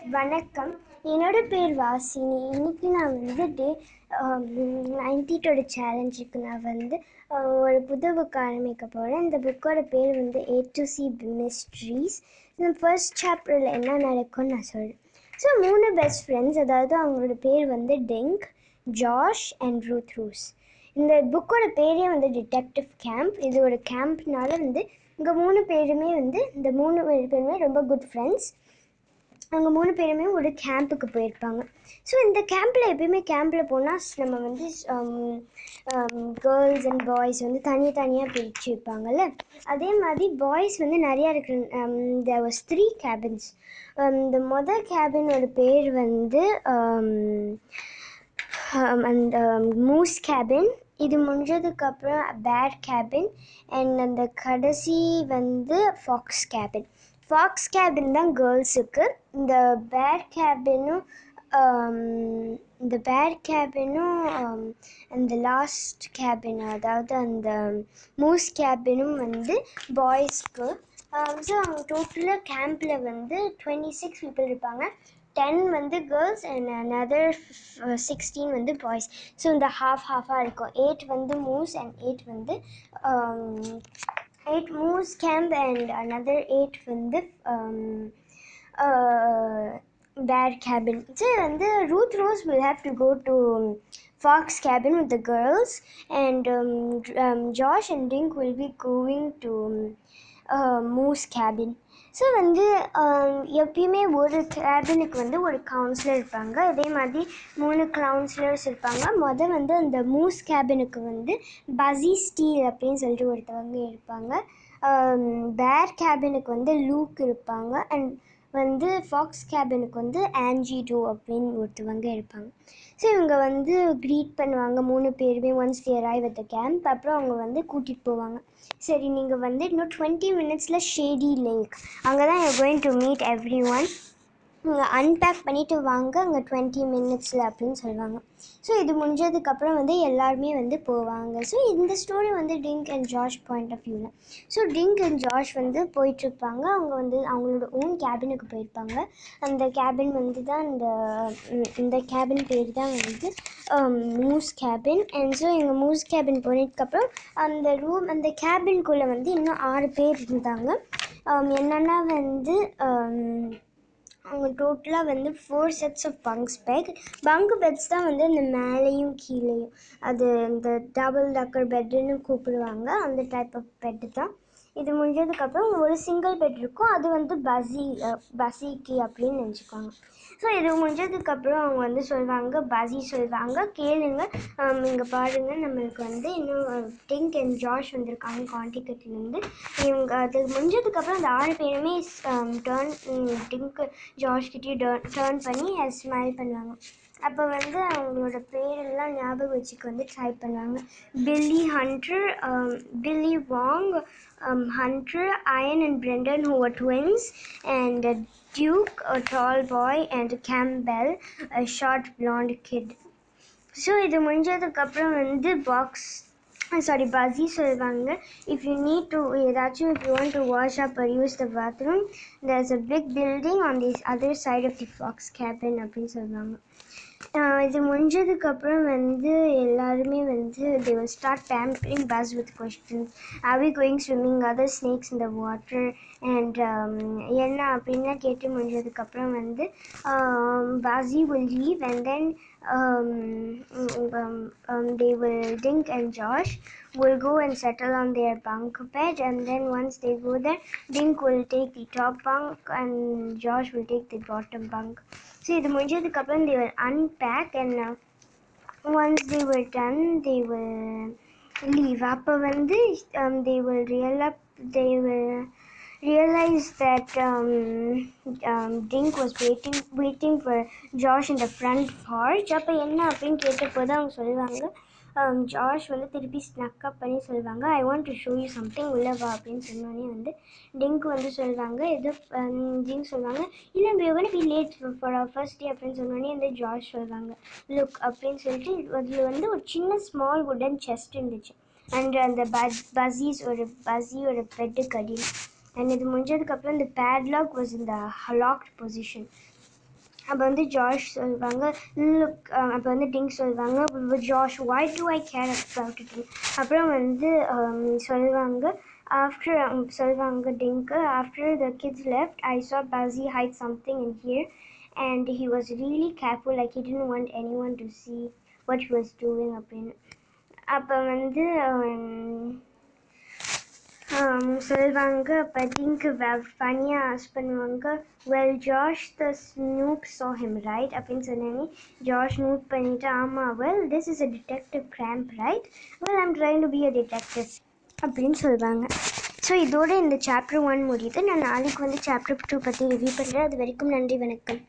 வணக்கம். என்னோட பேர் வாசினி. இன்னைக்கு நான் வந்து டே நைன்டீட்டோட சேலஞ்சுக்கு நான் வந்து ஒரு புது புக் ஆரம்பிக்க போகிறேன் இந்த புக்கோட பேர் வந்து ஏ டு சி மிஸ்ட்ரீஸ் இந்த ஃபர்ஸ்ட் சாப்டரில் என்ன நடக்கும்னு நான் சொல்கிறேன் ஸோ மூணு பெஸ்ட் ஃப்ரெண்ட்ஸ் அதாவது அவங்களோட பேர் வந்து Dink Josh and Ruth Rose இந்த புக்கோட பேரே வந்து டிடெக்டிவ் கேம்ப் இது ஒரு கேம்ப்னால வந்து இங்கே மூணு பேருமே வந்து இந்த மூணு பேருமே ரொம்ப குட் ஃப்ரெண்ட்ஸ் அவங்க மூணு பேருமே ஒரு கேம்புக்கு போயிருப்பாங்க. ஸோ இந்த கேம்பில் எப்பயுமே கேம்பில் போனால் நம்ம வந்து கேர்ள்ஸ் அண்ட் பாய்ஸ் வந்து தனித்தனியாக பிரித்து வைப்பாங்கல்ல? அதே மாதிரி பாய்ஸ் வந்து நிறையா இருக்கிற தேர் வாஸ் த்ரீ கேபின்ஸ் இந்த மொதல் கேபினோட பேர் வந்து அந்த மூஸ் கேபின் இது முடிஞ்சதுக்கப்புறம் பேட் கேபின் அண்ட் அந்த கடைசி வந்து ஃபாக்ஸ் கேபின் ஃபாக்ஸ் கேபின் தான் கேர்ள்ஸுக்கு இந்த பேர் கேபினும் um, இந்த பேர் கேபினும் அந்த லாஸ்ட் கேபின் அதாவது அந்த மூஸ் கேபினும் வந்து பாய்ஸ்க்கு ஸோ அவங்க டோட்டலாக கேம்பில் வந்து டுவெண்ட்டி சிக்ஸ் பீப்புள் இருப்பாங்க. டென் வந்து கேர்ள்ஸ் அண்ட் அனதர் சிக்ஸ்டீன் வந்து பாய்ஸ் ஸோ இந்த ஹாஃப் ஹாஃபாக இருக்கும். எயிட் வந்து மூஸ் அண்ட் எயிட் வந்து um, eight Moose Camp and another eight வந்து பேட் கேபின் ஸோ வந்து Ruth Rose will have to go to Fox cabin with the girls and Josh and Tink will be going to Moose cabin So வந்து um, எப்பயுமே ஒரு கேபினுக்கு வந்து ஒரு councillor இருப்பாங்க. அதே மாதிரி மூணு கவுன்சிலர்ஸ் இருப்பாங்க. மொதல் வந்து அந்த மூஸ் கேபினுக்கு வந்து பசி ஸ்டீல் அப்படின்னு சொல்லிட்டு ஒருத்தவங்க இருப்பாங்க. Um, பேர் கேபினுக்கு வந்து லூக் இருப்பாங்க. அண்ட் வந்து ஃபாக்ஸ் கேபினுக்கு வந்து ஆன்ஜி டூ அப்படின்னு ஒருத்தவங்க இருப்பாங்க. ஸோ இவங்க வந்து க்ரீட் பண்ணுவாங்க மூணு பேருமே once they arrive at the camp அப்புறம் அவங்க வந்து கூட்டிகிட்டு போவாங்க. சரி நீங்கள் வந்து இன்னும் டுவெண்ட்டி மினிட்ஸில் ஷேடி லேக் அங்கே தான் you going to meet everyone நீங்கள் அன்பேக் பண்ணிவிட்டு வாங்க அங்கே டுவெண்ட்டி மினிட்ஸில் அப்படின்னு சொல்லுவாங்க. ஸோ இது முடிஞ்சதுக்கப்புறம் வந்து எல்லாருமே வந்து போவாங்க. ஸோ இந்த ஸ்டோரி வந்து Tink and George point of வியூவில் ஸோ டிங்க் அண்ட் ஜார்ஜ் வந்து போயிட்டுருப்பாங்க. அவங்க வந்து அவங்களோட ஓன் கேபினுக்கு போயிருப்பாங்க. அந்த கேபின் வந்து தான் இந்த இந்த கேபின் பேர் தான் வந்து மூஸ் கேபின் அண்ட் ஸோ எங்கள் மூஸ் கேபின் போனதுக்கப்புறம் அந்த ரூம் அந்த கேபின்குள்ளே வந்து இன்னும் ஆறு பேர் இருந்தாங்க. Um, என்னென்னா வந்து um, அவங்க டோட்டலாக வந்து four sets of bunks bed bunk beds தான் வந்து இந்த மேலேயும் கீழேயும். அது இந்த டபுள் டக்கர் பெட்டுன்னு கூப்பிடுவாங்க. அந்த டைப் ஆஃப் பெட்டு தான். இது முடிஞ்சதுக்கப்புறம் ஒரு சிங்கிள் பெட் இருக்கும். அது வந்து பசி பசிக்கு அப்படின்னு நினச்சிக்குவாங்க ஸோ இது முடிஞ்சதுக்கப்புறம் அவங்க வந்து சொல்லுவாங்க பசி சொல்லுவாங்க கேளுங்க. இங்கே பாருங்கள் நம்மளுக்கு வந்து இன்னும் டிங்க் அண்ட் ஜாஷ் வந்திருக்காங்க காண்டிகட்லேருந்து இவங்க அது முடிஞ்சதுக்கப்புறம் அந்த ஆறு பேருமே டேர்ன் டிங்க் ஜார்ஜ் கிட்டேயும் டேர்ன் பண்ணி ஸ்மைல் பண்ணுவாங்க. அப்போ வந்து அவங்களோட பேரெல்லாம் ஞாபகம் வச்சுக்க வந்து ட்ரை பண்ணுவாங்க. Billy Andrew Billy Wang Andrew Ian and Brendan who twins and Duke tall boy and Campbell short and kid so இது முடிஞ்சதுக்கப்புறம் வந்து பாக்ஸ் சாரி பசி சொல்லுவாங்க இஃப் யூ நீட் டு ஏதாச்சும் if you want to wash up or use the bathroom there is a big building on the other side of the Fox cabin அப்படின்னு சொல்லுவாங்க இது முடிஞ்சதுக்கப்புறம் வந்து எல்லாருமே வந்து they will start tumbling pace with questions are we going swimming are there snakes இந்த water and என்ன அப்படின்லாம் கேட்டு முடிஞ்சதுக்கப்புறம் வந்து பாசி will leave and then they will Dink and Josh will go and settle on their bunk bed and then once they go there Dink will take the top bunk and Josh will take the bottom bunk. So இது முடிஞ்சதுக்கப்புறம் they will unpack என்ன once they will ton they will leave அப்போ வந்து they will real up they will realize that um, was waiting waiting waiting waiting for Josh in the front அப்போ என்ன அப்படின்னு கேட்டப்போ தான் அவங்க சொல்லுவாங்க Um, ஜார்ஜ் வந்து திருப்பி ஸ்னக்கப் பண்ணி சொல்லுவாங்க I want to show you something உள்ள வா அப்படின்னு சொன்னோடனே வந்து டிங்க் வந்து சொல்லுவாங்க ஏதோ um, ஜிங் சொல்லுவாங்க இல்லை we are going late for late for அப்படின்னு சொன்னோடனே வந்து ஜார்ஜ் சொல்லுவாங்க லுக் அப்படின்னு சொல்லிட்டு அதில் வந்து ஒரு சின்ன ஸ்மால் வுடன் செஸ்ட் இருந்துச்சு. அண்ட் அந்த பஸ் பஸீஸ் ஒரு பஸியோட பெட்டு அடியில் அண்ட் இது முடிஞ்சதுக்கப்புறம் இந்த பேட்லாக் வாஸ் இந்த லாக்ட் பொசிஷன் அப்போ வந்து ஜார்ஜ் சொல்லுவாங்க லுக் அப்போ வந்து டிங்க் சொல்லுவாங்க George why do I care about it அப்புறம் வந்து um, சொல்லுவாங்க after um, சொல்லுவாங்க டிங்க் after the kids left I saw Buzzy hide something in here and he was really careful like he didn't want anyone to see what he was doing அப்படின்னு அப்போ வந்து um, um, சொல்லுவாங்க ஃபனியாக ask பண்ணுவாங்க well George the snoop saw him right அப்படின்னு சொன்னேனே George note பண்ணிட்டு ஆமாம் well this is a detective gramp right well I'm trying to be a detective அப்படின்னு சொல்லுவாங்க ஸோ இதோட இந்த சாப்டர் ஒன் முடியுது. நான் நாளைக்கு வந்து சாப்டர் டூ பற்றி ரிவ்யூ பண்ணுறேன் அது வரைக்கும் நன்றி வணக்கம்.